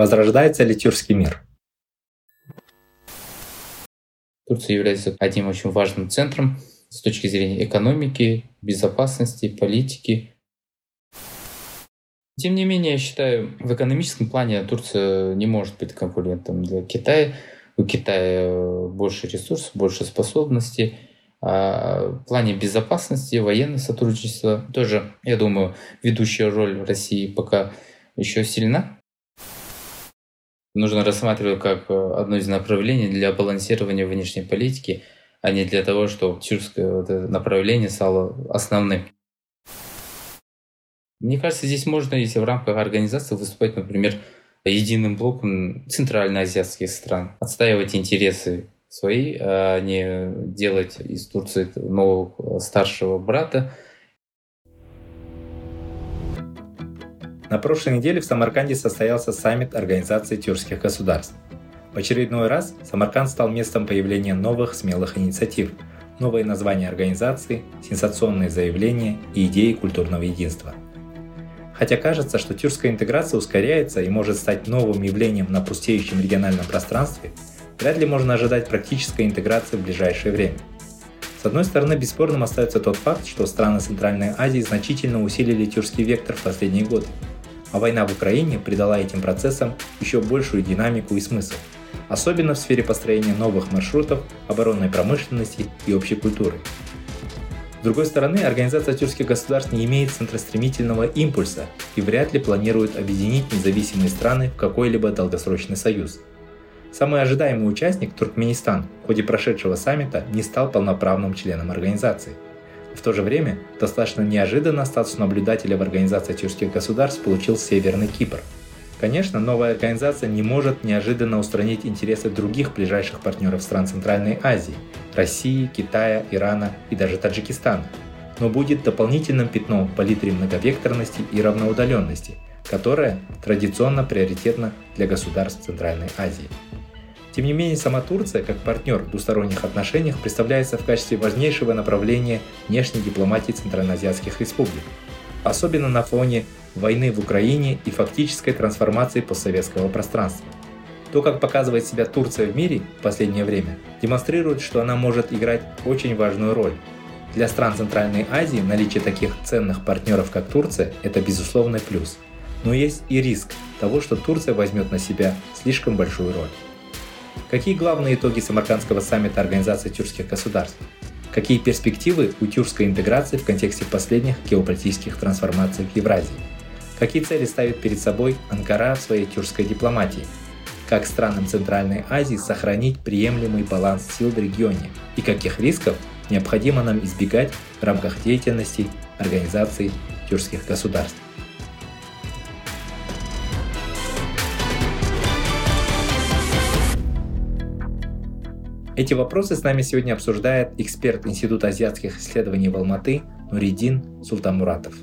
Возрождается ли тюркский мир? Турция является одним очень важным центром с точки зрения экономики, безопасности, политики. Тем не менее, я считаю, в экономическом плане Турция не может быть конкурентом для Китая. У Китая больше ресурсов, больше способностей. А в плане безопасности, военного сотрудничества тоже, я думаю, ведущая роль России пока еще сильна. Нужно рассматривать как одно из направлений для балансирования внешней политики, а не для того, чтобы тюркское вот направление стало основным. Мне кажется, здесь можно, если в рамках организации выступать, например, единым блоком центральноазиатских стран, отстаивать интересы свои, а не делать из Турции нового старшего брата. На прошлой неделе в Самарканде состоялся саммит Организации тюркских государств. В очередной раз Самарканд стал местом появления новых смелых инициатив, новые названия организации, сенсационные заявления и идеи культурного единства – Хотя кажется, что тюркская интеграция ускоряется и может стать новым явлением на пустеющем региональном пространстве, вряд ли можно ожидать практической интеграции в ближайшее время. С одной стороны, бесспорным остается тот факт, что страны Центральной Азии значительно усилили тюркский вектор в последние годы, а война в Украине придала этим процессам еще большую динамику и смысл, особенно в сфере построения новых маршрутов, оборонной промышленности и общей культуры. С другой стороны, Организация тюркских государств не имеет центростремительного импульса и вряд ли планирует объединить независимые страны в какой-либо долгосрочный союз. Самый ожидаемый участник, Туркменистан, в ходе прошедшего саммита не стал полноправным членом организации. В то же время, достаточно неожиданно статус наблюдателя в Организации тюркских государств получил Северный Кипр – Конечно, новая организация не может неожиданно устранить интересы других ближайших партнеров стран Центральной Азии – России, Китая, Ирана и даже Таджикистана, но будет дополнительным пятном в палитре многовекторности и равноудаленности, которая традиционно приоритетна для государств Центральной Азии. Тем не менее, сама Турция, как партнер в двусторонних отношениях, представляется в качестве важнейшего направления внешней дипломатии центральноазиатских республик, особенно на фоне войны в Украине и фактической трансформации постсоветского пространства. То, как показывает себя Турция в мире в последнее время, демонстрирует, что она может играть очень важную роль. Для стран Центральной Азии наличие таких ценных партнеров, как Турция, это безусловный плюс. Но есть и риск того, что Турция возьмет на себя слишком большую роль. Какие главные итоги Самаркандского саммита Организации тюркских государств? Какие перспективы у тюркской интеграции в контексте последних геополитических трансформаций в Евразии? Какие цели ставит перед собой Анкара в своей тюркской дипломатии? Как странам Центральной Азии сохранить приемлемый баланс сил в регионе? И каких рисков необходимо нам избегать в рамках деятельности Организации тюркских государств? Эти вопросы с нами сегодня обсуждает эксперт Института азиатских исследований в Алматы Нуридин Султамуратов.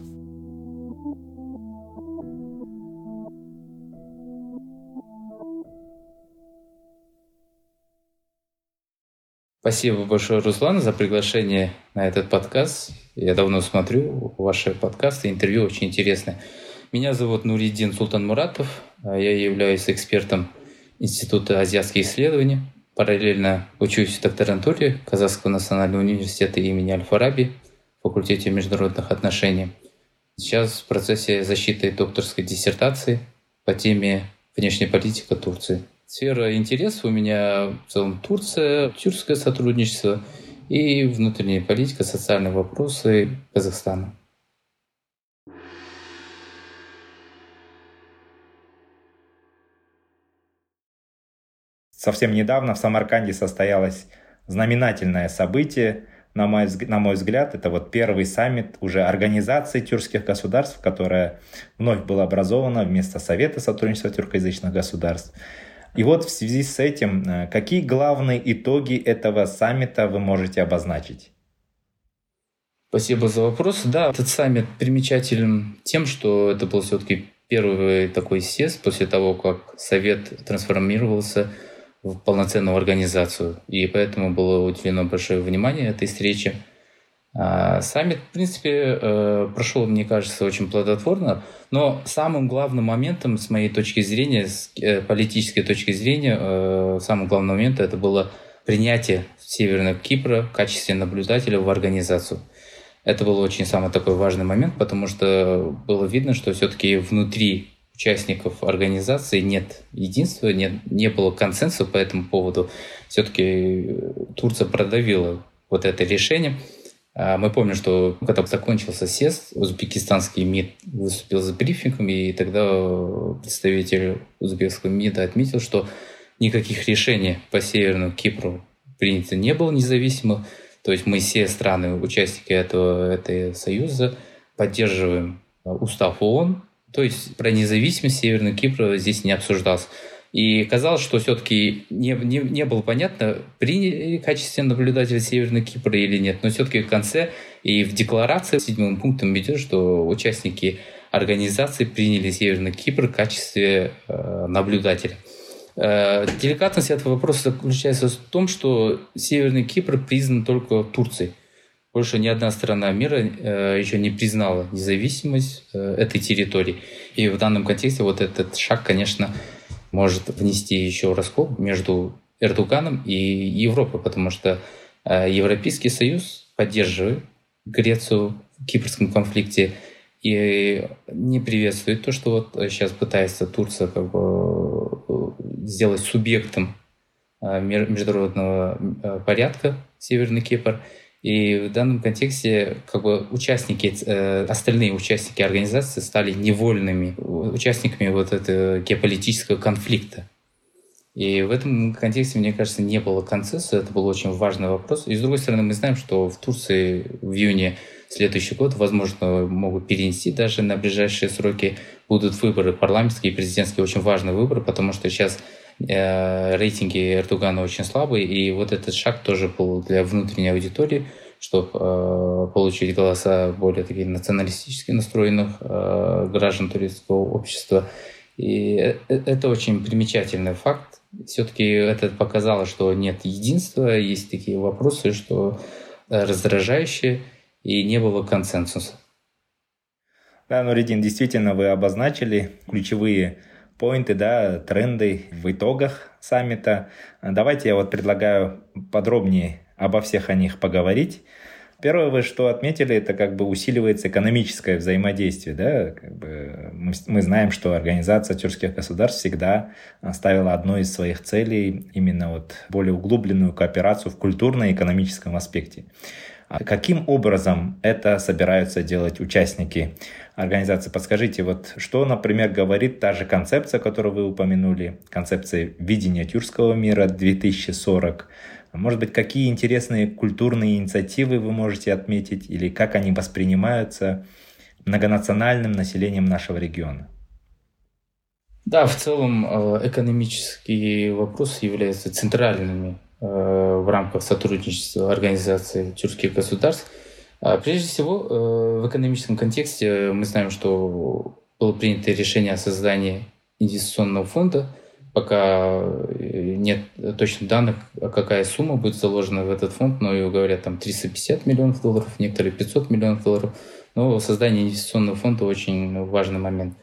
Спасибо большое, Руслан, за приглашение на этот подкаст. Я давно смотрю ваши подкасты, интервью очень интересные. Меня зовут Нуридин Султан Муратов. Я являюсь экспертом Института азиатских исследований. Параллельно учусь в докторантуре Казахского национального университета имени Аль-Фараби, факультете международных отношений. Сейчас в процессе защиты докторской диссертации по теме внешняя политика Турции. Сфера интересов у меня в целом Турция, тюркское сотрудничество и внутренняя политика, социальные вопросы Казахстана. Совсем недавно в Самарканде состоялось знаменательное событие. на мой, на мой взгляд, это вот первый саммит уже организации тюркских государств, которая вновь была образована вместо Совета сотрудничества тюркоязычных государств. И вот в связи с этим, э, какие главные итоги этого саммита вы можете обозначить? Спасибо за вопрос. Да, этот саммит примечателен тем, что это был все-таки первый такой съезд после того, как Совет трансформировался в полноценную организацию. И поэтому было уделено большое внимание этой встрече. А, саммит, в принципе, э, прошел, мне кажется, очень плодотворно, но самым главным моментом, с моей точки зрения, с э, политической точки зрения, э, самым главным моментом это было принятие Северного Кипра в качестве наблюдателя в организацию. Это был очень самый такой важный момент, потому что было видно, что все-таки внутри участников организации нет единства, нет, не было консенсуса по этому поводу. Все-таки Турция продавила вот это решение. А мы помним, что когда закончился съезд, узбекистанский МИД выступил с брифингом, и тогда представитель узбекского МИДа отметил, что никаких решений по Северному Кипру принято не было независимых, то есть мы все страны, участники этого, этого союза, поддерживаем э, устав ООН, то есть про независимость Северного Кипра здесь не обсуждался. И казалось, что все-таки не, не, не было понятно, приняли качестве наблюдателя Северного Кипра или нет. Но все-таки в конце и в декларации седьмым пунктом идет, что участники организации приняли Северный Кипр в качестве э, наблюдателя. Э, деликатность этого вопроса заключается в том, что Северный Кипр признан только Турцией. Больше ни одна страна мира э, еще не признала независимость э, этой территории. И в данном контексте вот этот шаг, конечно, может внести еще раскол между Эрдоганом и Европой, потому что Европейский Союз поддерживает Грецию в кипрском конфликте и не приветствует то, что вот сейчас пытается Турция как бы сделать субъектом международного порядка Северный Кипр. И в данном контексте как бы участники, э, остальные участники организации стали невольными участниками вот этого геополитического конфликта. И в этом контексте, мне кажется, не было консенсуса, это был очень важный вопрос. И с другой стороны, мы знаем, что в Турции в июне следующий год, возможно, могут перенести даже на ближайшие сроки, будут выборы парламентские и президентские, очень важный выбор, потому что сейчас рейтинги Эрдогана очень слабые, и вот этот шаг тоже был для внутренней аудитории, чтобы э, получить голоса более таких националистически настроенных э, граждан турецкого общества. И э, э, это очень примечательный факт. Все-таки это показало, что нет единства, есть такие вопросы, что э, раздражающие, и не было консенсуса. Да, Нуридин, действительно, вы обозначили ключевые поинты, да, тренды в итогах саммита. Давайте я вот предлагаю подробнее обо всех о них поговорить. Первое, вы что отметили, это как бы усиливается экономическое взаимодействие. Да? Как бы мы, мы знаем, что Организация тюркских государств всегда ставила одной из своих целей именно вот более углубленную кооперацию в культурно-экономическом аспекте. А каким образом это собираются делать участники организации? Подскажите, вот что, например, говорит та же концепция, которую вы упомянули, концепция видения тюркского мира 2040? Может быть, какие интересные культурные инициативы вы можете отметить или как они воспринимаются многонациональным населением нашего региона? Да, в целом э, экономические вопросы являются центральными в рамках сотрудничества организации тюркских государств. А прежде всего, э, в экономическом контексте мы знаем, что было принято решение о создании инвестиционного фонда. Пока э, нет точных данных, какая сумма будет заложена в этот фонд, но и говорят там 350 миллионов долларов, некоторые 500 миллионов долларов. Но создание инвестиционного фонда очень важный момент.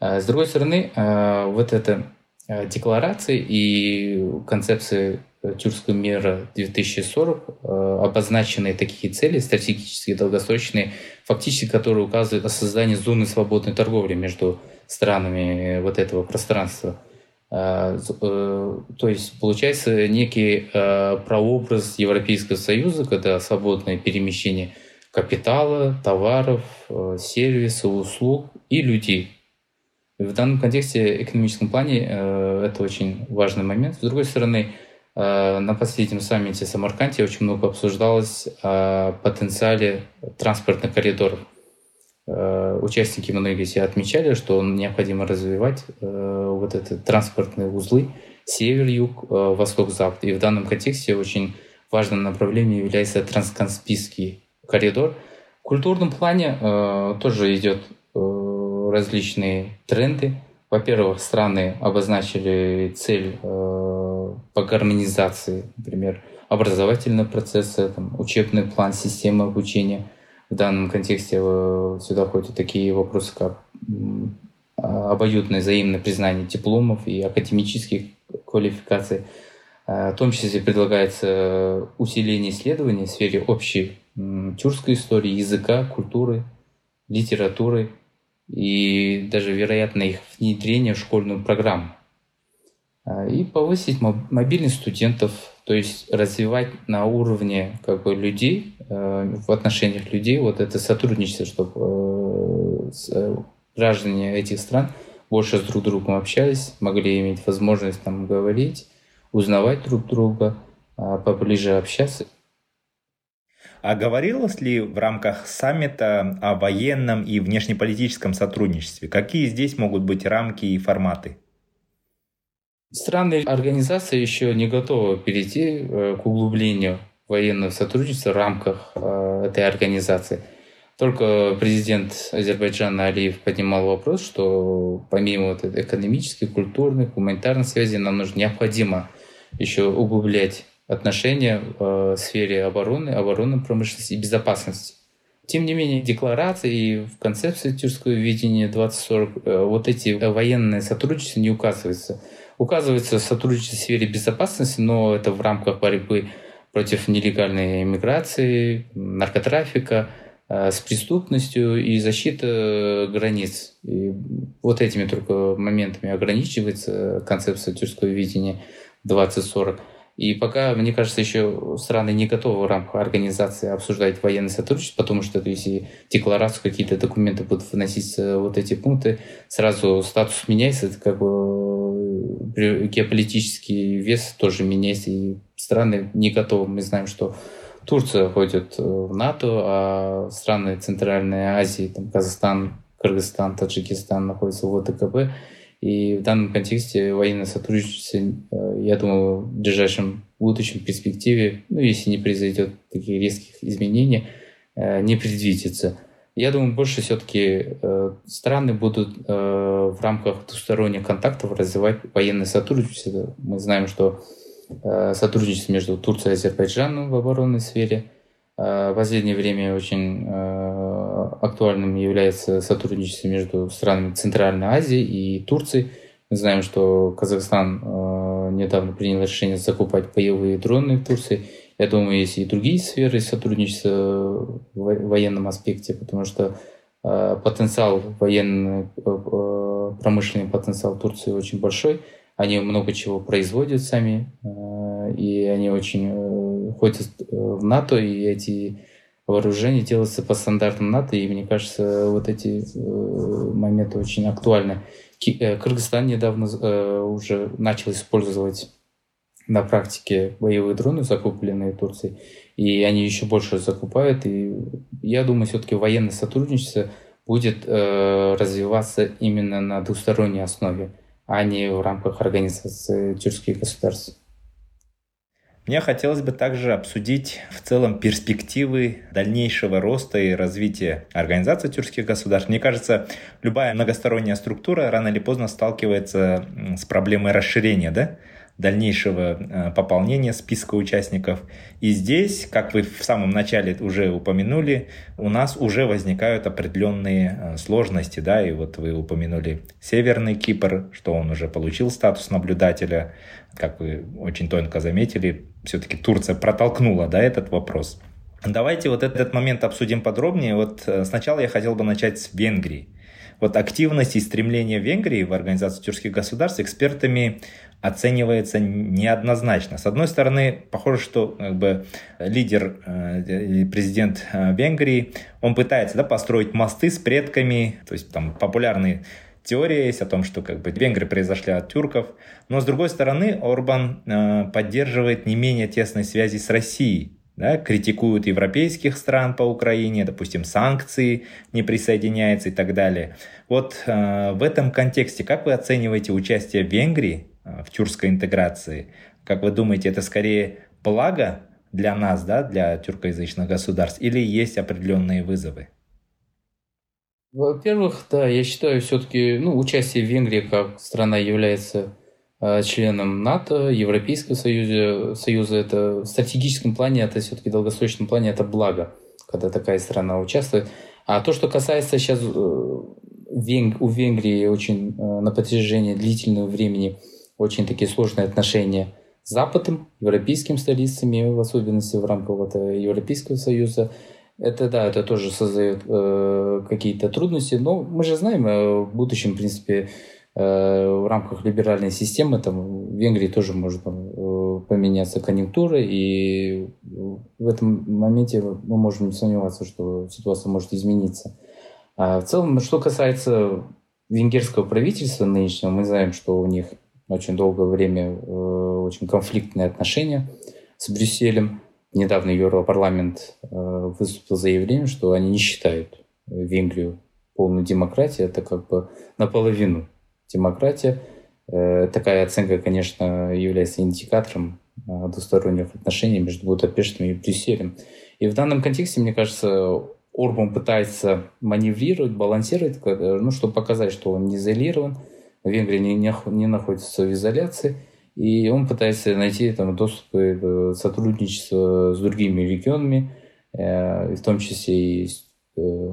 А с другой стороны, вот эта декларация и концепция тюркского мира 2040 э, обозначенные такие цели, стратегические, долгосрочные, фактически которые указывают о создании зоны свободной торговли между странами вот этого пространства. Э, э, то есть получается некий прообраз Европейского Союза, когда свободное перемещение капитала, товаров, сервиса, услуг и людей. В данном контексте, экономическом плане, это очень важный момент. С другой стороны, Э, на последнем саммите Самарканде очень много обсуждалось о потенциале транспортных коридоров. Э, участники многие отмечали, что необходимо развивать вот эти транспортные узлы север-юг, восток-запад. И в данном контексте очень важным направлением является транскаспийский коридор. В культурном плане тоже идет различные тренды. Во-первых, страны обозначили цель э, по гармонизации, например, образовательного процесса, там, учебный план, система обучения. В данном контексте э, сюда входят такие вопросы, как обоюдное взаимное признание дипломов и академических квалификаций. Э, в том числе предлагается усиление исследований в сфере общей тюркской истории, языка, культуры, литературы и даже, вероятно, их внедрение в школьную программу. А, и повысить мобильность студентов, то есть развивать на уровне как бы, людей, э, в отношениях людей вот это сотрудничество, чтобы э, э, граждане этих стран больше с друг другом общались, могли иметь возможность там говорить, узнавать друг друга, а, поближе общаться. А говорилось ли в рамках саммита о военном и внешнеполитическом сотрудничестве? Какие здесь могут быть рамки и форматы? Страны организации еще не готовы перейти э, к углублению военного сотрудничества в рамках э, этой организации. Только президент Азербайджана Алиев поднимал вопрос, что помимо вот экономических, культурных, гуманитарных связей нам нужно необходимо еще углублять отношения в сфере обороны, оборонной промышленности и безопасности. Тем не менее, декларации и в концепции тюркского видения 2040 э, вот эти военные сотрудничества не указываются. Указывается сотрудничество в сфере безопасности, но это в рамках борьбы против нелегальной иммиграции, наркотрафика, э, с преступностью и защита границ. И вот этими только моментами ограничивается концепция тюркского видения 2040. И пока, мне кажется, еще страны не готовы в рамках организации обсуждать военное сотрудничество, потому что если декларацию, какие-то документы будут выноситься вот эти пункты, сразу статус меняется, это как бы геополитический вес тоже меняется, и страны не готовы. Мы знаем, что Турция входит в НАТО, а страны Центральной Азии, там Казахстан, Кыргызстан, Таджикистан находятся в ОТКБ, и в данном контексте военное сотрудничество, э, я думаю, в ближайшем будущем перспективе, ну, если не произойдет таких резких изменений, э, не предвидится. Я думаю, больше все-таки э, страны будут в рамках двусторонних контактов развивать военное сотрудничество. Мы знаем, что сотрудничество между Турцией и Азербайджаном в оборонной сфере – в последнее время очень актуальным является сотрудничество между странами Центральной Азии и Турцией. Мы знаем, что Казахстан э, недавно принял решение закупать боевые дроны в Турции. Я думаю, есть и другие сферы сотрудничества в военном аспекте, потому что э, потенциал военный, э, промышленный потенциал Турции очень большой. Они много чего производят сами, и они очень ходят в НАТО, и эти вооружений делается по стандартам НАТО, и мне кажется, вот эти э, моменты очень актуальны. Э, Кыргызстан недавно э, уже начал использовать на практике боевые дроны, закупленные Турцией, и они еще больше закупают, и я думаю, все-таки военное сотрудничество будет развиваться именно на двусторонней основе, а не в рамках организации тюркских государств. Мне хотелось бы также обсудить в целом перспективы дальнейшего роста и развития организации тюркских государств. Мне кажется, любая многосторонняя структура рано или поздно сталкивается с проблемой расширения, да? Дальнейшего э, пополнения списка участников. И здесь, как вы в самом начале уже упомянули, у нас уже возникают определенные э, сложности, да, и вот вы упомянули Северный Кипр, что он уже получил статус наблюдателя, как вы очень тонко заметили, все-таки Турция протолкнула, да, этот вопрос. Давайте вот этот момент обсудим подробнее. Вот э, сначала я хотел бы начать с Венгрии. Вот активность и стремление Венгрии в организацию тюркских государств экспертами оценивается неоднозначно. С одной стороны, похоже, что как бы, лидер э, президент э, Венгрии, он пытается да, построить мосты с предками, то есть там популярный теория есть о том, что как бы венгры произошли от тюрков, но с другой стороны Орбан э, поддерживает не менее тесной связи с Россией, да, критикуют европейских стран по Украине, допустим, санкции не присоединяется и так далее. Вот э, в этом контексте как вы оцениваете участие Венгрии э, в тюркской интеграции? Как вы думаете, это скорее благо для нас, да, для тюркоязычных государств, или есть определенные вызовы? Во-первых, да, я считаю все-таки, ну, участие Венгрии как страна является членом НАТО, Европейского Союза, Союза это в стратегическом плане, это все-таки в долгосрочном плане это благо, когда такая страна участвует. А то, что касается сейчас э, у Венгрии очень э, на протяжении длительного времени очень такие сложные отношения с Западом, европейскими столицами, в особенности в рамках вот Европейского Союза, это да, это тоже создает э, какие-то трудности. Но мы же знаем, э, в будущем, в принципе, Э, в рамках либеральной системы там, в Венгрии тоже может э, поменяться конъюнктура, и в этом моменте мы можем не сомневаться, что ситуация может измениться. А в целом, что касается венгерского правительства нынешнего, мы знаем, что у них очень долгое время э, очень конфликтные отношения с Брюсселем. Недавно Европарламент выступил заявлением, что они не считают Венгрию полной демократией, это как бы наполовину демократия. Э, такая оценка, конечно, является индикатором э, двусторонних отношений между Будапештом и Брюсселем. И в данном контексте, мне кажется, Орбан пытается маневрировать, балансировать, ну, чтобы показать, что он не изолирован, Венгрия не, не, находится в изоляции, и он пытается найти там, доступ к сотрудничеству с другими регионами, э, в том числе и с Э,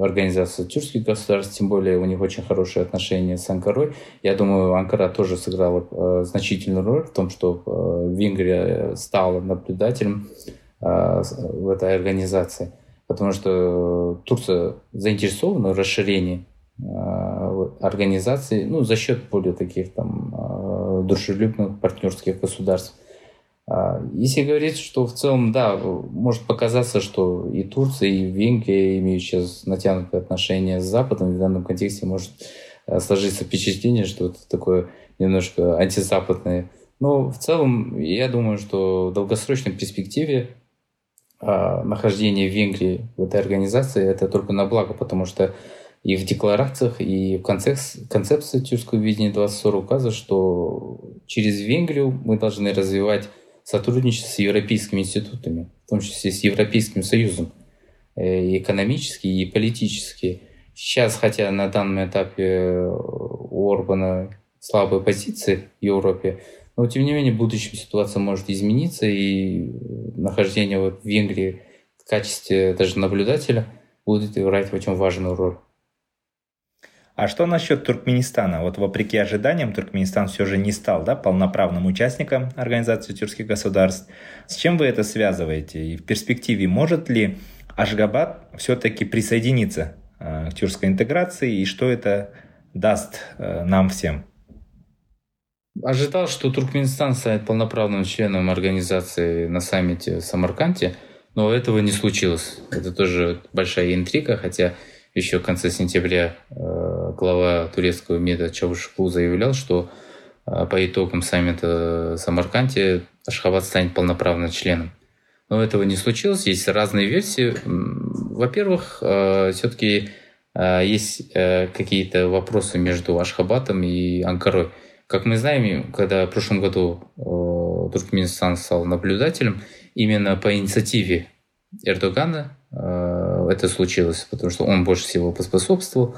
организация тюркских государств, тем более у них очень хорошие отношения с Анкарой. Я думаю, Анкара тоже сыграла э, значительную роль в том, что э, Венгрия стала наблюдателем э, в этой организации, потому что Турция заинтересована в расширении э, организации ну, за счет более таких там э, дружелюбных партнерских государств. А, если говорить, что в целом, да, может показаться, что и Турция, и Венгрия имеют сейчас натянутые отношения с Западом, в данном контексте может э, сложиться впечатление, что это такое немножко антизападное. Но в целом, я думаю, что в долгосрочной перспективе а, нахождение Венгрии в этой организации это только на благо, потому что и в декларациях, и в концепции, концепции тюркского видения 2040 указано, что через Венгрию мы должны развивать сотрудничество с европейскими институтами, в том числе с Европейским Союзом, э, и экономически, и политически. Сейчас, хотя на данном этапе у Орбана слабые позиции в Европе, но тем не менее в будущем ситуация может измениться, и нахождение вот в Венгрии в качестве даже наблюдателя будет играть очень важную роль. А что насчет Туркменистана? Вот вопреки ожиданиям Туркменистан все же не стал да, полноправным участником Организации тюркских государств. С чем вы это связываете? И в перспективе может ли Ашгабад все-таки присоединиться э, к тюркской интеграции? И что это даст э, нам всем? Ожидал, что Туркменистан станет полноправным членом организации на саммите в Самарканте, но этого не случилось. Это тоже большая интрига, хотя еще в конце сентября э, глава турецкого МИДа Чавушоглу заявлял, что э, по итогам саммита в Самарканте Ашхабад станет полноправным членом. Но этого не случилось. Есть разные версии. Во-первых, э, все-таки есть какие-то вопросы между Ашхабатом и Анкарой. Как мы знаем, когда в прошлом году Туркменистан стал наблюдателем, именно по инициативе Эрдогана это случилось, потому что он больше всего поспособствовал.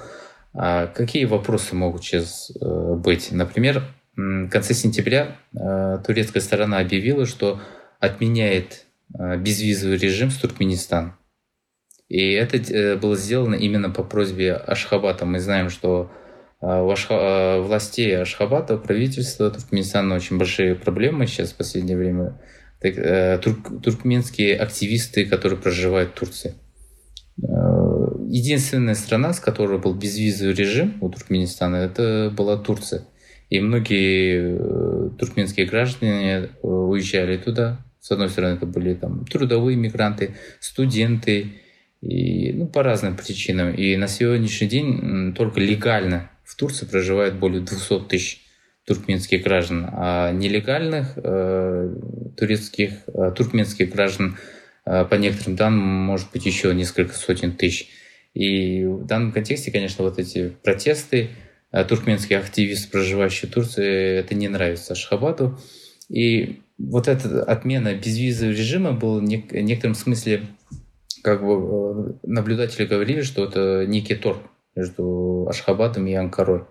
А какие вопросы могут сейчас э, быть? Например, в конце сентября э, турецкая сторона объявила, что отменяет э, безвизовый режим с Туркменистаном. И это было сделано именно по просьбе Ашхабата. Мы знаем, что у Ашха... властей Ашхабата, правительства Туркменистана очень большие проблемы сейчас в последнее время. Турк... Туркменские активисты, которые проживают в Турции – Э, единственная страна, с которой был безвизовый режим у Туркменистана, это была Турция. И многие э, туркменские граждане э, уезжали туда. С одной стороны, это были там трудовые мигранты, студенты, и, ну, по разным причинам. И на сегодняшний день только легально в Турции проживает более 200 тысяч туркменских граждан, а нелегальных э, турецких, э, туркменских граждан по некоторым данным может быть еще несколько сотен тысяч. И в данном контексте, конечно, вот эти протесты э, туркменских активистов, проживающих в Турции, это не нравится Ашхабаду. И вот эта отмена безвизового режима была в некотором смысле, как бы э, наблюдатели говорили, что это некий торг между Ашхабадом и Анкарой.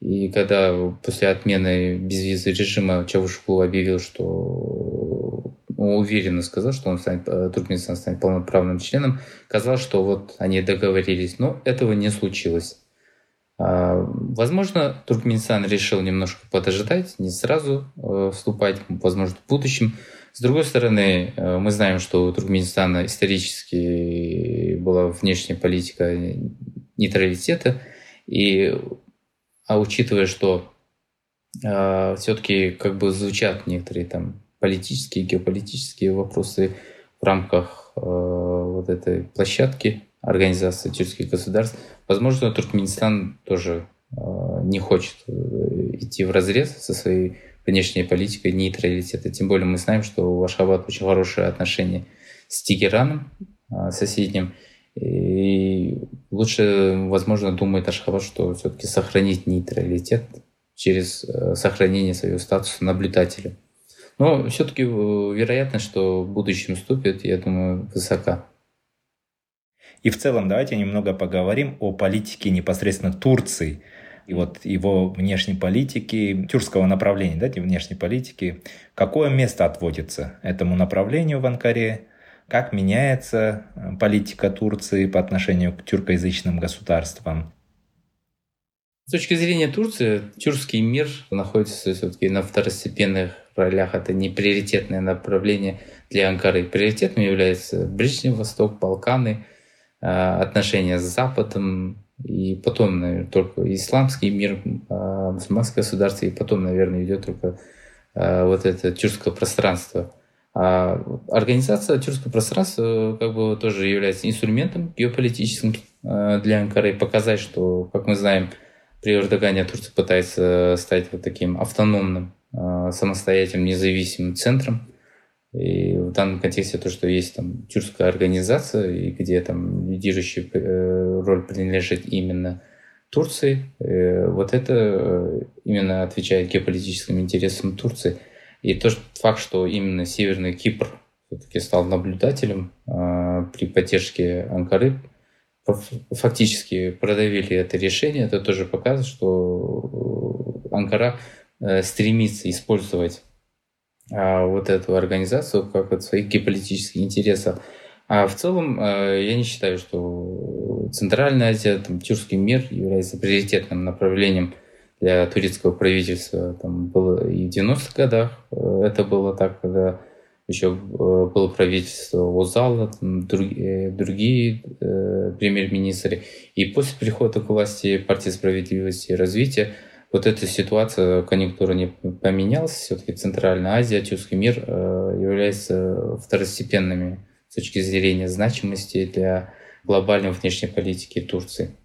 И когда после отмены безвизового режима Чавушкул объявил, что уверенно сказал, что он станет, э, Туркменистан станет полноправным членом, казалось, что вот они договорились, но этого не случилось. А, возможно, Туркменистан решил немножко подождать, не сразу э, вступать, возможно, в будущем. С другой стороны, э, мы знаем, что у Туркменистана исторически была внешняя политика нейтралитета, и, а учитывая, что все-таки как бы звучат некоторые там политические, геополитические вопросы в рамках э, вот этой площадки Организации тюркских государств, возможно, Туркменистан тоже э, не хочет э, идти в разрез со своей внешней политикой нейтралитета. Тем более мы знаем, что у Ашхабад очень хорошие отношения с Тегераном, э, соседним, и лучше, возможно, думает Ашхабад, что все-таки сохранить нейтралитет через э, сохранение своего статуса наблюдателя. Но все-таки э, вероятность, что в будущем вступит, я думаю, высока. И в целом давайте немного поговорим о политике непосредственно Турции и вот его внешней политики, тюркского направления, да, внешней политики. Какое место отводится этому направлению в Анкаре? Как меняется э, политика Турции по отношению к тюркоязычным государствам? С точки зрения Турции, тюркский мир находится все-таки на второстепенных ролях. Это не приоритетное направление для Анкары. Приоритетным является Ближний Восток, Балканы, э, отношения с Западом, и потом, наверное, только исламский мир, э, мусульманское государство, и потом, наверное, идет только вот это тюркское пространство. А организация тюркского пространства как бы тоже является инструментом геополитическим э, для Анкары. Показать, что, как мы знаем, при Эрдогане Турция пытается стать вот таким автономным, э, самостоятельным, независимым центром. И в данном контексте то, что есть там тюркская организация, и где там лидирующая э, роль принадлежит именно Турции, вот это именно отвечает геополитическим интересам Турции – и тот факт, что именно Северный Кипр все-таки стал наблюдателем э, при поддержке Анкары, фактически продавили это решение, это тоже показывает, что Анкара э, стремится использовать э, вот эту организацию как от своих геополитических интересов. А в целом э, я не считаю, что Центральная Азия, там, тюркский мир является приоритетным направлением для турецкого правительства там было и в 90-х годах. Э, это было так, когда еще э, было правительство Озала, другие, другие э, премьер-министры. И после прихода к власти партии справедливости и развития вот эта ситуация, конъюнктура не поменялась. Все-таки Центральная Азия, Тюркский мир э, являются второстепенными с точки зрения значимости для глобальной внешней политики Турции.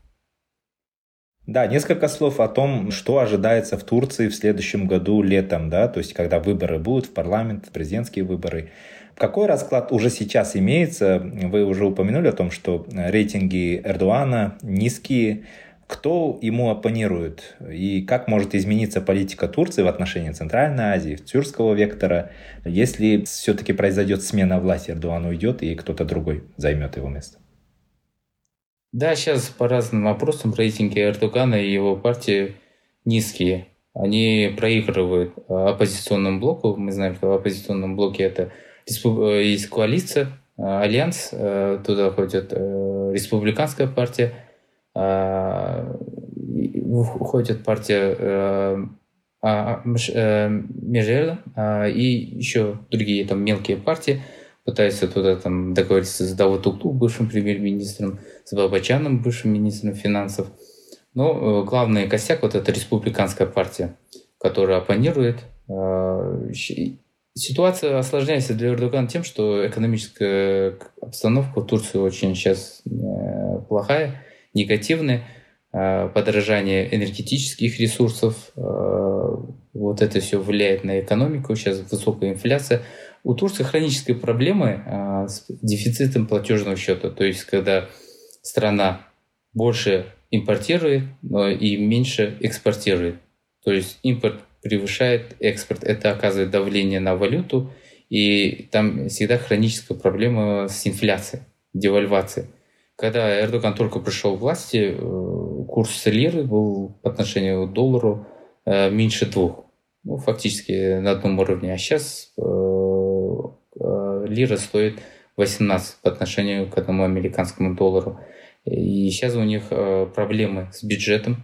Да, несколько слов о том, что ожидается в Турции в следующем году летом, да, то есть когда выборы будут в парламент, президентские выборы. Какой расклад уже сейчас имеется? Вы уже упомянули о том, что рейтинги Эрдогана низкие. Кто ему оппонирует? И как может измениться политика Турции в отношении Центральной Азии, тюркского вектора, если все-таки произойдет смена власти, Эрдоган уйдет и кто-то другой займет его место? Да, сейчас по разным вопросам рейтинги Эрдогана и его партии низкие. Они проигрывают оппозиционному блоку. Мы знаем, что в оппозиционном блоке это э, есть коалиция, э, альянс, э, туда входит республиканская партия, входит партия Межела и еще другие там мелкие партии – пытается туда там договориться с Давутукту, бывшим премьер-министром, с Бабачаном, бывшим министром финансов. Но э, главный косяк вот эта республиканская партия, которая оппонирует. Э, ситуация осложняется для Эрдогана тем, что экономическая обстановка в Турции очень сейчас э, плохая, негативная. подорожание энергетических ресурсов. Вот это все влияет на экономику. Сейчас высокая инфляция. У Турции хронические проблемы с дефицитом платежного счета. То есть, когда страна больше импортирует но и меньше экспортирует. То есть импорт превышает экспорт. Это оказывает давление на валюту, и там всегда хроническая проблема с инфляцией, девальвацией. Когда Эрдоган только пришел к власти, э, курс лиры был по отношению к доллару э, меньше двух. Ну, фактически на одном уровне. А сейчас э, лира стоит 18 по отношению к одному американскому доллару. И сейчас у них проблемы с бюджетом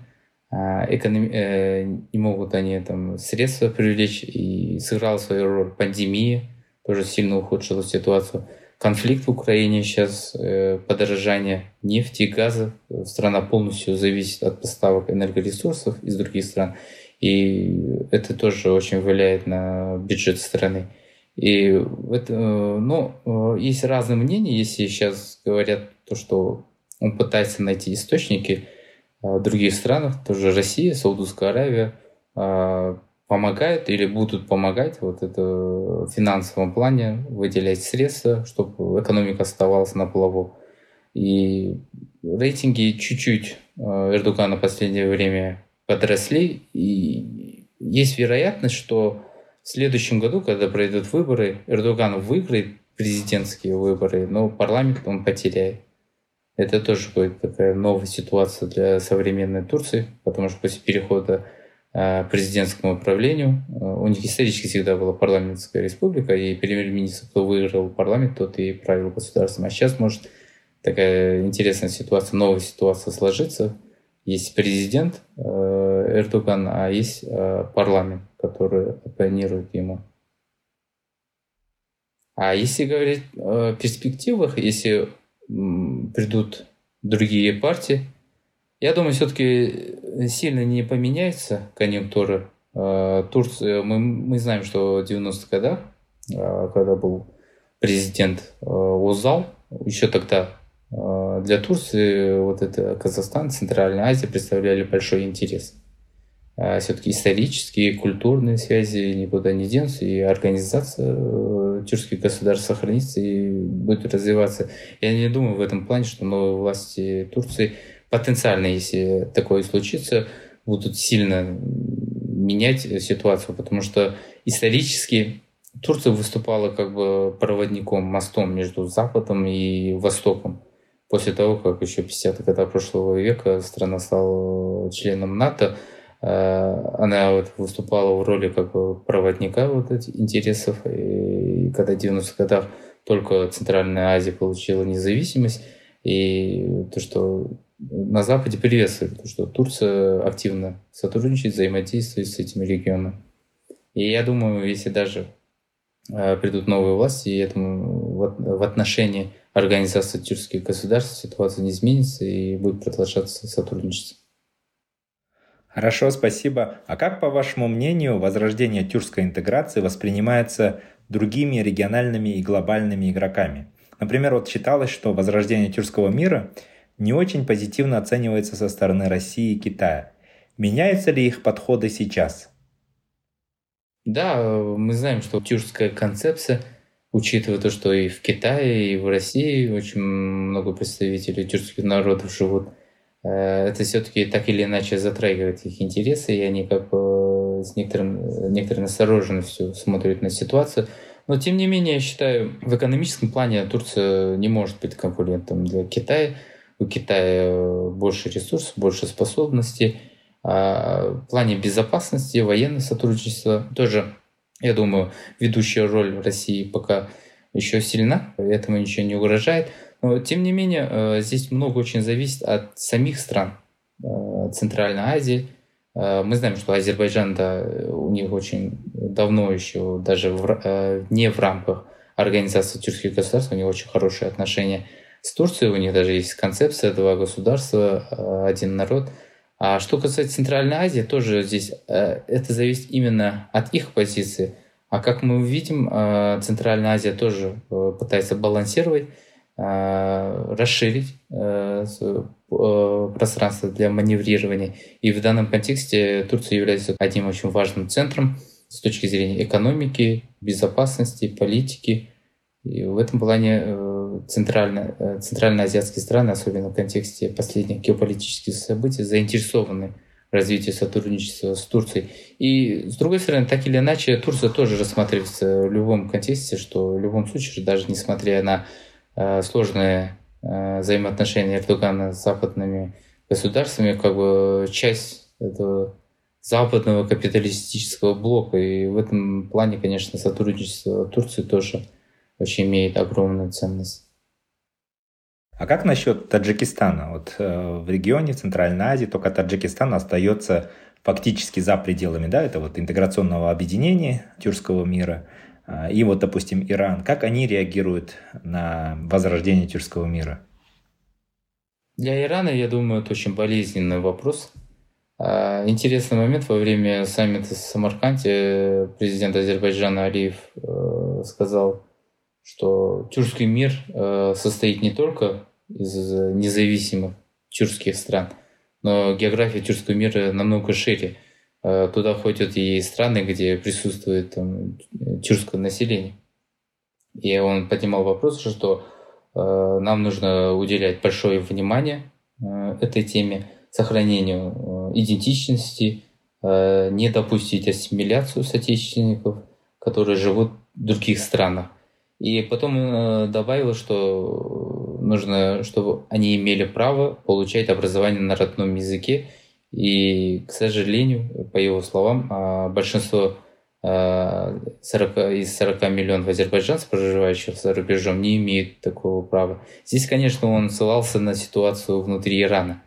а, эконом... Не могут они там средства привлечь, и сыграла свою роль пандемия, тоже сильно ухудшила ситуацию. Конфликт в Украине сейчас, э, подорожание нефти и газа. Страна полностью зависит от поставок энергоресурсов из других стран. И это тоже очень влияет на бюджет страны. И это, э, ну, есть разные мнения, если сейчас говорят то, что он пытается найти источники, в других странах, тоже Россия, Саудовская Аравия, помогают или будут помогать вот это в финансовом плане выделять средства, чтобы экономика оставалась на плаву. И рейтинги чуть-чуть а, Эрдогана в последнее время подросли, и есть вероятность, что в следующем году, когда пройдут выборы, Эрдоган выиграет президентские выборы, но парламент он потеряет. Это тоже будет такая новая ситуация для современной Турции, потому что после перехода президентскому управлению. У них исторически всегда была парламентская республика, и премьер-министр, кто выиграл парламент, тот и правил государством. А сейчас может такая интересная ситуация, новая ситуация сложиться. Есть президент Эрдоган, а есть парламент, который оппонирует ему. А если говорить о перспективах, если придут другие партии. Я думаю, все-таки сильно не поменяется конъюнктура. А, Турция, мы, мы знаем, что в 90-х годах, а, когда был президент а, Узал, еще тогда для Турции вот это Казахстан, Центральная Азия представляли большой интерес. Все-таки исторические, культурные связи никуда не денутся, и организация тюркских государств сохранится и будет развиваться. Я не думаю в этом плане, что новые власти Турции потенциально, если такое случится, будут сильно менять ситуацию, потому что исторически Турция выступала как бы проводником, мостом между Западом и Востоком. После того, как еще в 50-х годах прошлого века страна стала членом НАТО, э, она вот выступала в роли как бы проводника вот этих интересов и когда в 90-х годах только Центральная Азия получила независимость, и то, что на Западе приветствует, то, что Турция активно сотрудничает, взаимодействует с этим регионом. И я думаю, если даже э, придут новые власти, и этому в отношении организации тюркских государств ситуация не изменится и будет продолжаться сотрудничество. Хорошо, спасибо. А как, по вашему мнению, возрождение тюркской интеграции воспринимается другими региональными и глобальными игроками. Например, вот считалось, что возрождение тюркского мира не очень позитивно оценивается со стороны России и Китая. Меняются ли их подходы сейчас? Да, мы знаем, что тюркская концепция, учитывая то, что и в Китае, и в России очень много представителей тюркских народов живут, э, это все-таки так или иначе затрагивает их интересы, и они как бы с некоторым, некоторой настороженностью смотрят на ситуацию. Но, тем не менее, я считаю, в экономическом плане Турция не может быть конкурентом для Китая. У Китая больше ресурсов, больше способностей. А в плане безопасности, военного сотрудничества тоже, я думаю, ведущая роль России пока еще сильна, этому ничего не угрожает. Но, тем не менее, э, здесь много очень зависит от самих стран э, Центральной Азии, Э, мы знаем, что Азербайджан, да, у них очень давно еще, даже в, э, не в рамках организации тюркских государств, у них очень хорошие отношения с Турцией, у них даже есть концепция два государства, э, один народ. А что касается Центральной Азии, тоже здесь это зависит именно от их позиции. А как мы видим, Центральная Азия тоже пытается балансировать расширить пространство для маневрирования. И в данном контексте Турция является одним очень важным центром с точки зрения экономики, безопасности, политики. И в этом плане центрально, центральноазиатские страны, особенно в контексте последних геополитических событий, заинтересованы развитие сотрудничества с Турцией. И, с другой стороны, так или иначе, Турция тоже рассматривается в любом контексте, что в любом случае, даже несмотря на э, сложные э, взаимоотношения Эрдогана с западными государствами, как бы часть этого западного капиталистического блока. И в этом плане, конечно, сотрудничество Турции тоже очень имеет огромную ценность. А как насчет Таджикистана? Вот э, в регионе Центральной Азии только Таджикистан остается фактически за пределами, да, это вот интеграционного объединения тюркского мира. А, и вот, допустим, Иран. Как они реагируют на возрождение тюркского мира? Для Ирана, я думаю, это очень болезненный вопрос. А, интересный момент во время саммита в Самарканде президент Азербайджана Алиев э, сказал, что тюркский мир э, состоит не только из независимых тюркских стран. Но география тюркского мира намного шире. Э, туда входят и страны, где присутствует там, тюркское население. И он поднимал вопрос, что э, нам нужно уделять большое внимание э, этой теме, сохранению идентичности, не допустить ассимиляцию соотечественников, которые живут в других странах. И потом добавил, что нужно, чтобы они имели право получать образование на родном языке. И, к сожалению, по его словам, а, большинство 40, а, из 40 миллионов азербайджанцев, проживающих за рубежом, не имеют такого права. Здесь, конечно, он ссылался на ситуацию внутри Ирана.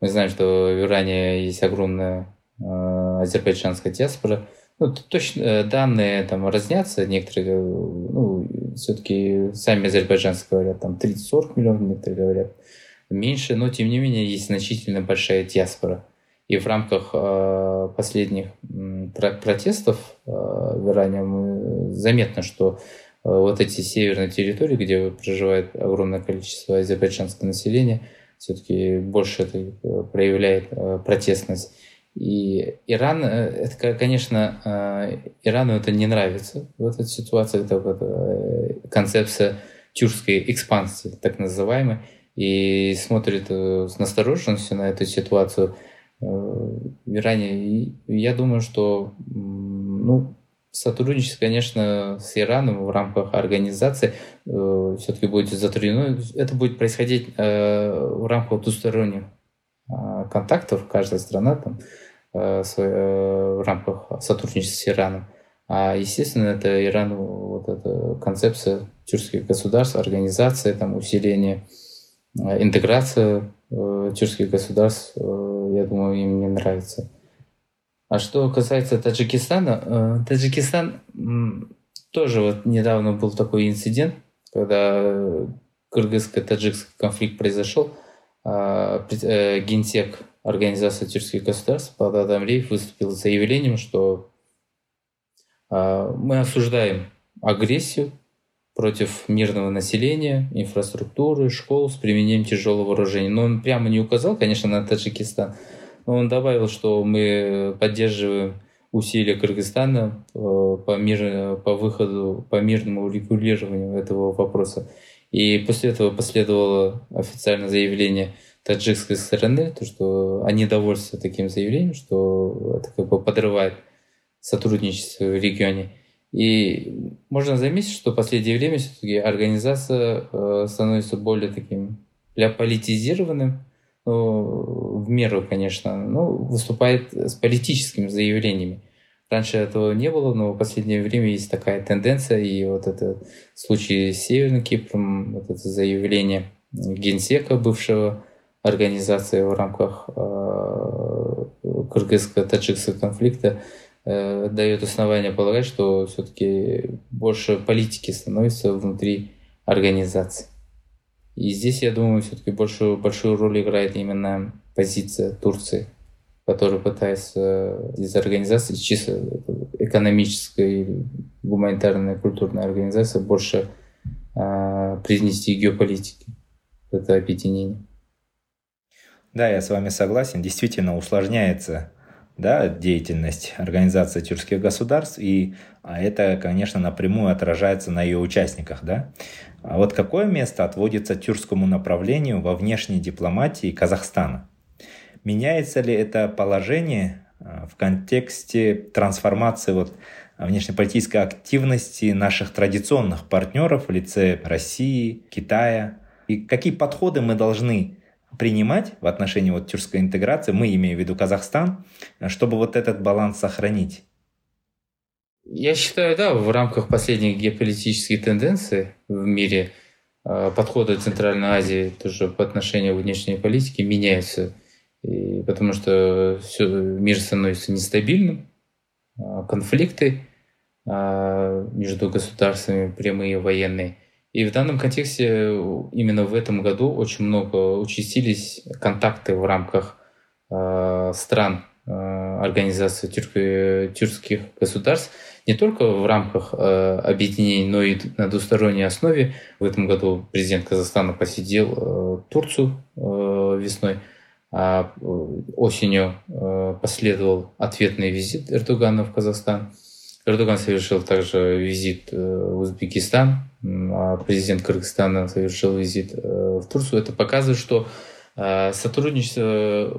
Мы знаем, что в Иране есть огромная а, азербайджанская диаспора. Ну, точно э, данные там разнятся, некоторые ну, все-таки сами азербайджанцы говорят, там 30-40 миллионов, некоторые говорят меньше, но тем не менее есть значительно большая диаспора. И в рамках э, последних про протестов э, в Иране мы, заметно, что э, вот эти северные территории, где проживает огромное количество азербайджанского населения, все-таки больше это э, проявляет э, протестность. И Иран, э, это, конечно, э, Ирану это не нравится в этой ситуации, это вот э, концепция тюркской экспансии, так называемой, и смотрит с настороженностью на эту ситуацию в Иране. И я думаю, что ну, сотрудничество, конечно, с Ираном в рамках организации все-таки будет затруднено. Это будет происходить в рамках двусторонних контактов. Каждая страна там Э, э, в рамках сотрудничества с Ираном. А, естественно, это Иран, вот эта концепция тюркских государств, организация, там, усиление, э, интеграция тюркских государств, я думаю, им не нравится. А что касается Таджикистана, Таджикистан тоже вот недавно был такой инцидент, когда кыргызско-таджикский конфликт произошел, а, генсек Организация тюркских государств Багдад Амриев выступил с заявлением, что э, мы осуждаем агрессию против мирного населения, инфраструктуры, школ с применением тяжелого вооружения. Но он прямо не указал, конечно, на Таджикистан, но он добавил, что мы поддерживаем усилия Кыргызстана э, по, мир, по выходу, по мирному урегулированию этого вопроса. И после этого последовало официальное заявление таджикской стороны, то, что они довольны таким заявлением, что это как бы подрывает сотрудничество в регионе. И можно заметить, что в последнее время все-таки организация э, становится более таким для политизированным, ну, в меру, конечно, но выступает с политическими заявлениями. Раньше этого не было, но в последнее время есть такая тенденция, и вот это случай с Северным Кипром, вот это заявление генсека бывшего, организации в рамках э, кыргызско-таджикского конфликта э, дает основание полагать, что все-таки больше политики становится внутри организации. И здесь, я думаю, все-таки большую, большую роль играет именно позиция Турции, которая пытается из организации, чисто экономической, гуманитарной, культурной организации больше э, привнести геополитики это объединение. Да, я с вами согласен. Действительно усложняется да, деятельность Организации тюркских государств, и а это, конечно, напрямую отражается на ее участниках. Да? А вот какое место отводится тюркскому направлению во внешней дипломатии Казахстана? Меняется ли это положение а, в контексте трансформации вот внешнеполитической активности наших традиционных партнеров в лице России, Китая? И какие подходы мы должны принимать в отношении вот тюркской интеграции, мы имеем в виду Казахстан, чтобы вот этот баланс сохранить? Я считаю, да, в рамках последних геополитических тенденций в мире а, подходы Центральной Азии тоже по отношению к внешней политике меняются. И потому что все, мир становится нестабильным, а, конфликты а, между государствами прямые военные – и в данном контексте именно в этом году очень много участились контакты в рамках э, стран э, организации тюрк, тюркских государств, не только в рамках э, объединений, но и на двусторонней основе. В этом году президент Казахстана посетил э, Турцию э, весной, а осенью э, последовал ответный визит Эрдогана в Казахстан. Эрдоган совершил также визит э, в Узбекистан, а президент Кыргызстана совершил визит э, в Турцию. Это показывает, что э, сотрудничество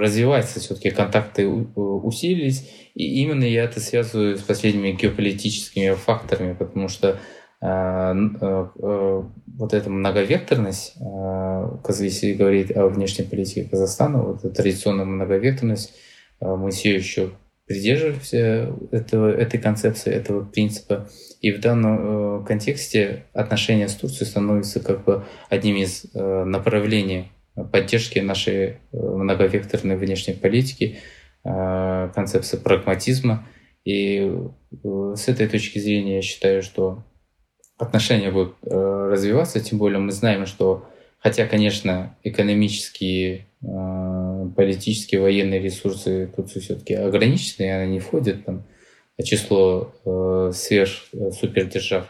развивается, все-таки контакты усилились. И именно я это связываю с последними геополитическими факторами, потому что вот эта многовекторность, если говорить о внешней политике Казахстана, вот эта традиционная многовекторность, мы все еще придерживаемся этого, этой концепции, этого принципа. И в данном э, контексте отношения с Турцией становятся как бы одним из э, направлений поддержки нашей э, многовекторной внешней политики, концепции прагматизма. И с этой точки зрения я считаю, что отношения будут развиваться, тем более мы знаем, что хотя, конечно, экономические политические военные ресурсы Турции все-таки ограничены, и она не входит там, в число э, сверх э, супердержав.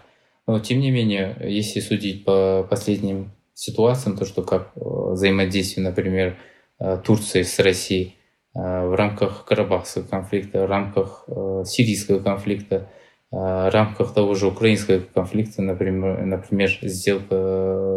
Но тем не менее, если судить по последним ситуациям, то что как э, взаимодействие, например, э, Турции с Россией в рамках Карабахского конфликта, в рамках сирийского конфликта, в рамках того же украинского конфликта, например, например сделка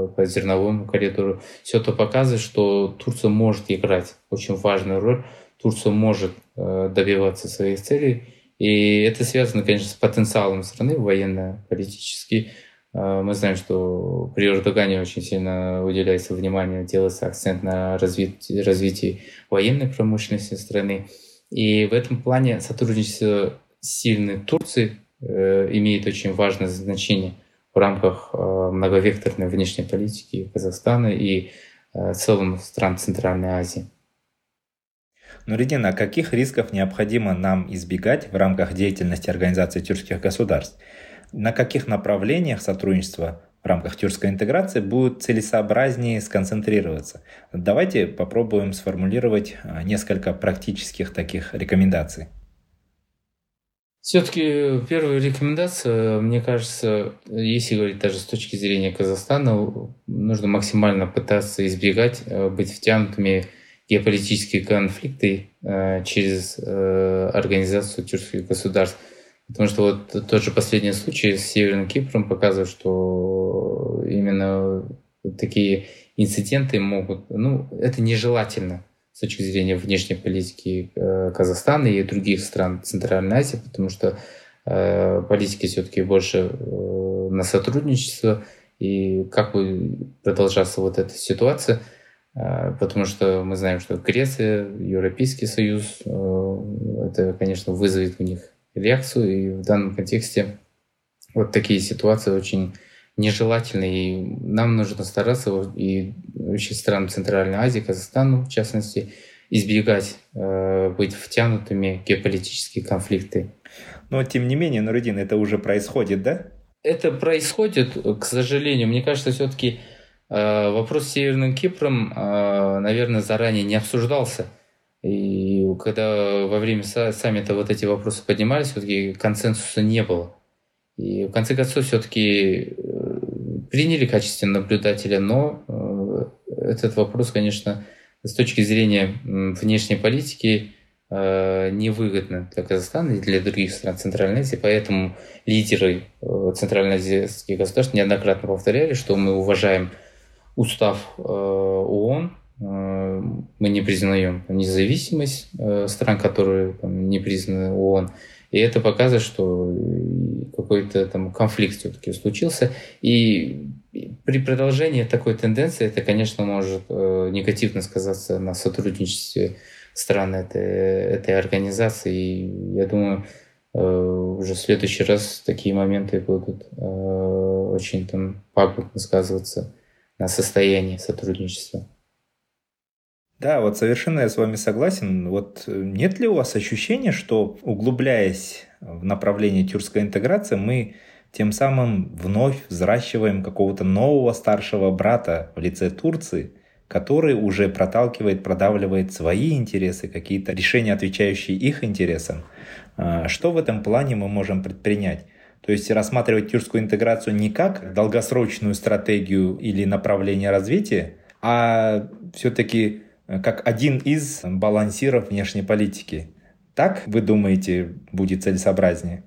по зерновому коридору, все это показывает, что Турция может играть очень важную роль, Турция может э, добиваться своих целей, и это связано, конечно, с потенциалом страны военно-политически. Э, мы знаем, что при Эрдогане очень сильно уделяется внимание, делается акцент на развитии, развитии военной промышленности страны. И в этом плане сотрудничество сильной Турции Э, имеет очень важное значение в рамках э, многовекторной внешней политики Казахстана и э, в целом стран Центральной Азии. Нуридин, а каких рисков необходимо нам избегать в рамках деятельности Организации тюркских государств? На каких направлениях сотрудничества в рамках тюркской интеграции будет целесообразнее сконцентрироваться? Давайте попробуем сформулировать несколько практических таких рекомендаций. Все-таки первая рекомендация, мне кажется, если говорить даже с точки зрения Казахстана, нужно максимально пытаться избегать э, быть втянутыми в геополитические конфликты э, через э, организацию тюркских государств. Потому что вот тот же последний случай с Северным Кипром показывает, что именно такие инциденты могут, ну, это нежелательно с точки зрения внешней политики э, Казахстана и других стран Центральной Азии, потому что э, политики все-таки больше э, на сотрудничество, и как будет продолжаться вот эта ситуация, потому что мы знаем, что Греция, Европейский Союз, это, конечно, вызовет у них реакцию, и в данном контексте вот такие ситуации очень нежелательны, и нам нужно стараться, и вообще странам Центральной Азии, Казахстану в частности, избегать э, быть втянутыми в геополитические конфликты. Но тем не менее, Нурудин, это уже происходит, да? Это происходит, к сожалению. Мне кажется, все-таки э, вопрос с Северным Кипром, э, наверное, заранее не обсуждался. И когда во время саммита вот эти вопросы поднимались, все-таки консенсуса не было. И в конце концов все-таки приняли качестве наблюдателя, но э, этот вопрос, конечно, с точки зрения внешней политики э, невыгодно для Казахстана и для других стран Центральной Азии, поэтому лидеры э, Центральноазийских государств неоднократно повторяли, что мы уважаем устав ООН, мы не признаем независимость стран, которые не признаны ООН, и это показывает, что какой-то там конфликт все-таки случился. И при продолжении такой тенденции это, конечно, может э, негативно сказаться на сотрудничестве стран этой, этой организации. И я думаю, э, уже в следующий раз такие моменты будут э, очень там пагубно сказываться на состоянии сотрудничества. Да, вот совершенно я с вами согласен. Вот э, нет ли у вас ощущения, что углубляясь в направлении тюркской интеграции, мы тем самым вновь взращиваем какого-то нового старшего брата в лице Турции, который уже проталкивает, продавливает свои интересы, какие-то решения, отвечающие их интересам. А, что в этом плане мы можем предпринять? То есть рассматривать тюркскую интеграцию не как долгосрочную стратегию или направление развития, а все-таки как один из балансиров внешней политики. Так, вы думаете, будет целесообразнее?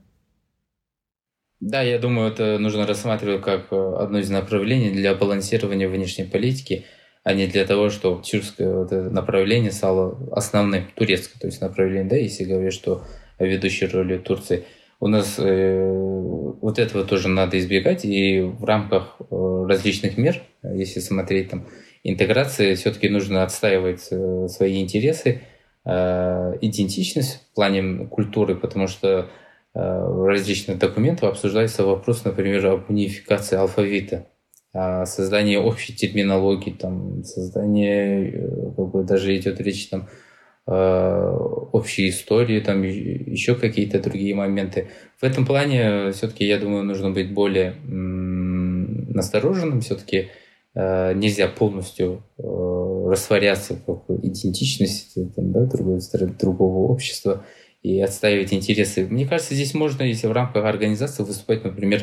Да, я думаю, это нужно рассматривать как э, одно из направлений для балансирования внешней политики, а не для того, чтобы тюркское вот это направление стало основным, турецкое, то есть направление, да, если говорить, что ведущей роли Турции. У нас э, вот этого тоже надо избегать, и в рамках э, различных мер, если смотреть там интеграции все-таки нужно отстаивать э, свои интересы, э, идентичность в плане культуры, потому что э, в различных документах обсуждается вопрос, например, об унификации алфавита, о создании общей терминологии, там, создание, как бы даже идет речь там, общей истории, там еще какие-то другие моменты. В этом плане все-таки, я думаю, нужно быть более настороженным, все-таки нельзя полностью э, растворяться в идентичности там, да, другой, другого общества и отстаивать интересы. Мне кажется, здесь можно, если в рамках организации выступать, например,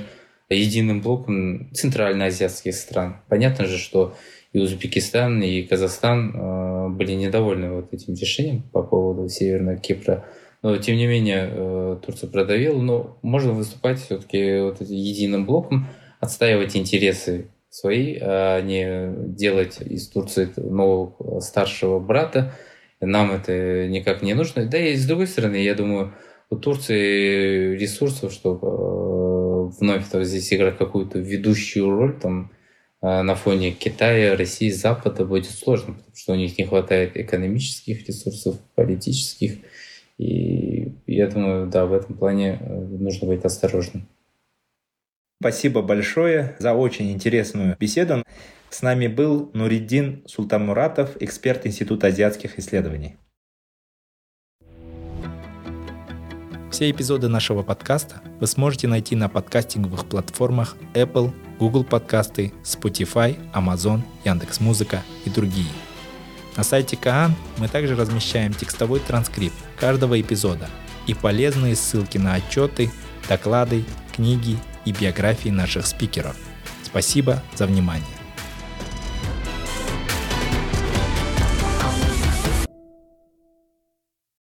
единым блоком центральноазиатских стран. Понятно же, что и Узбекистан, и Казахстан э, были недовольны вот этим решением по поводу Северного Кипра. Но, тем не менее, э, Турция продавила. Но можно выступать все-таки вот единым блоком, отстаивать интересы свои, а не делать из Турции нового старшего брата. Нам это никак не нужно. Да и с другой стороны, я думаю, у Турции ресурсов, чтобы э, вновь там, здесь играть какую-то ведущую роль там, э, на фоне Китая, России, Запада будет сложно, потому что у них не хватает экономических ресурсов, политических. И я думаю, да, в этом плане нужно быть осторожным. Спасибо большое за очень интересную беседу. С нами был Нуриддин Султанмуратов, эксперт Института азиатских исследований. Все эпизоды нашего подкаста вы сможете найти на подкастинговых платформах Apple, Google подкасты, Spotify, Amazon, Яндекс.Музыка и другие. На сайте Каан мы также размещаем текстовой транскрипт каждого эпизода и полезные ссылки на отчеты, доклады, книги и биографии наших спикеров. Спасибо за внимание.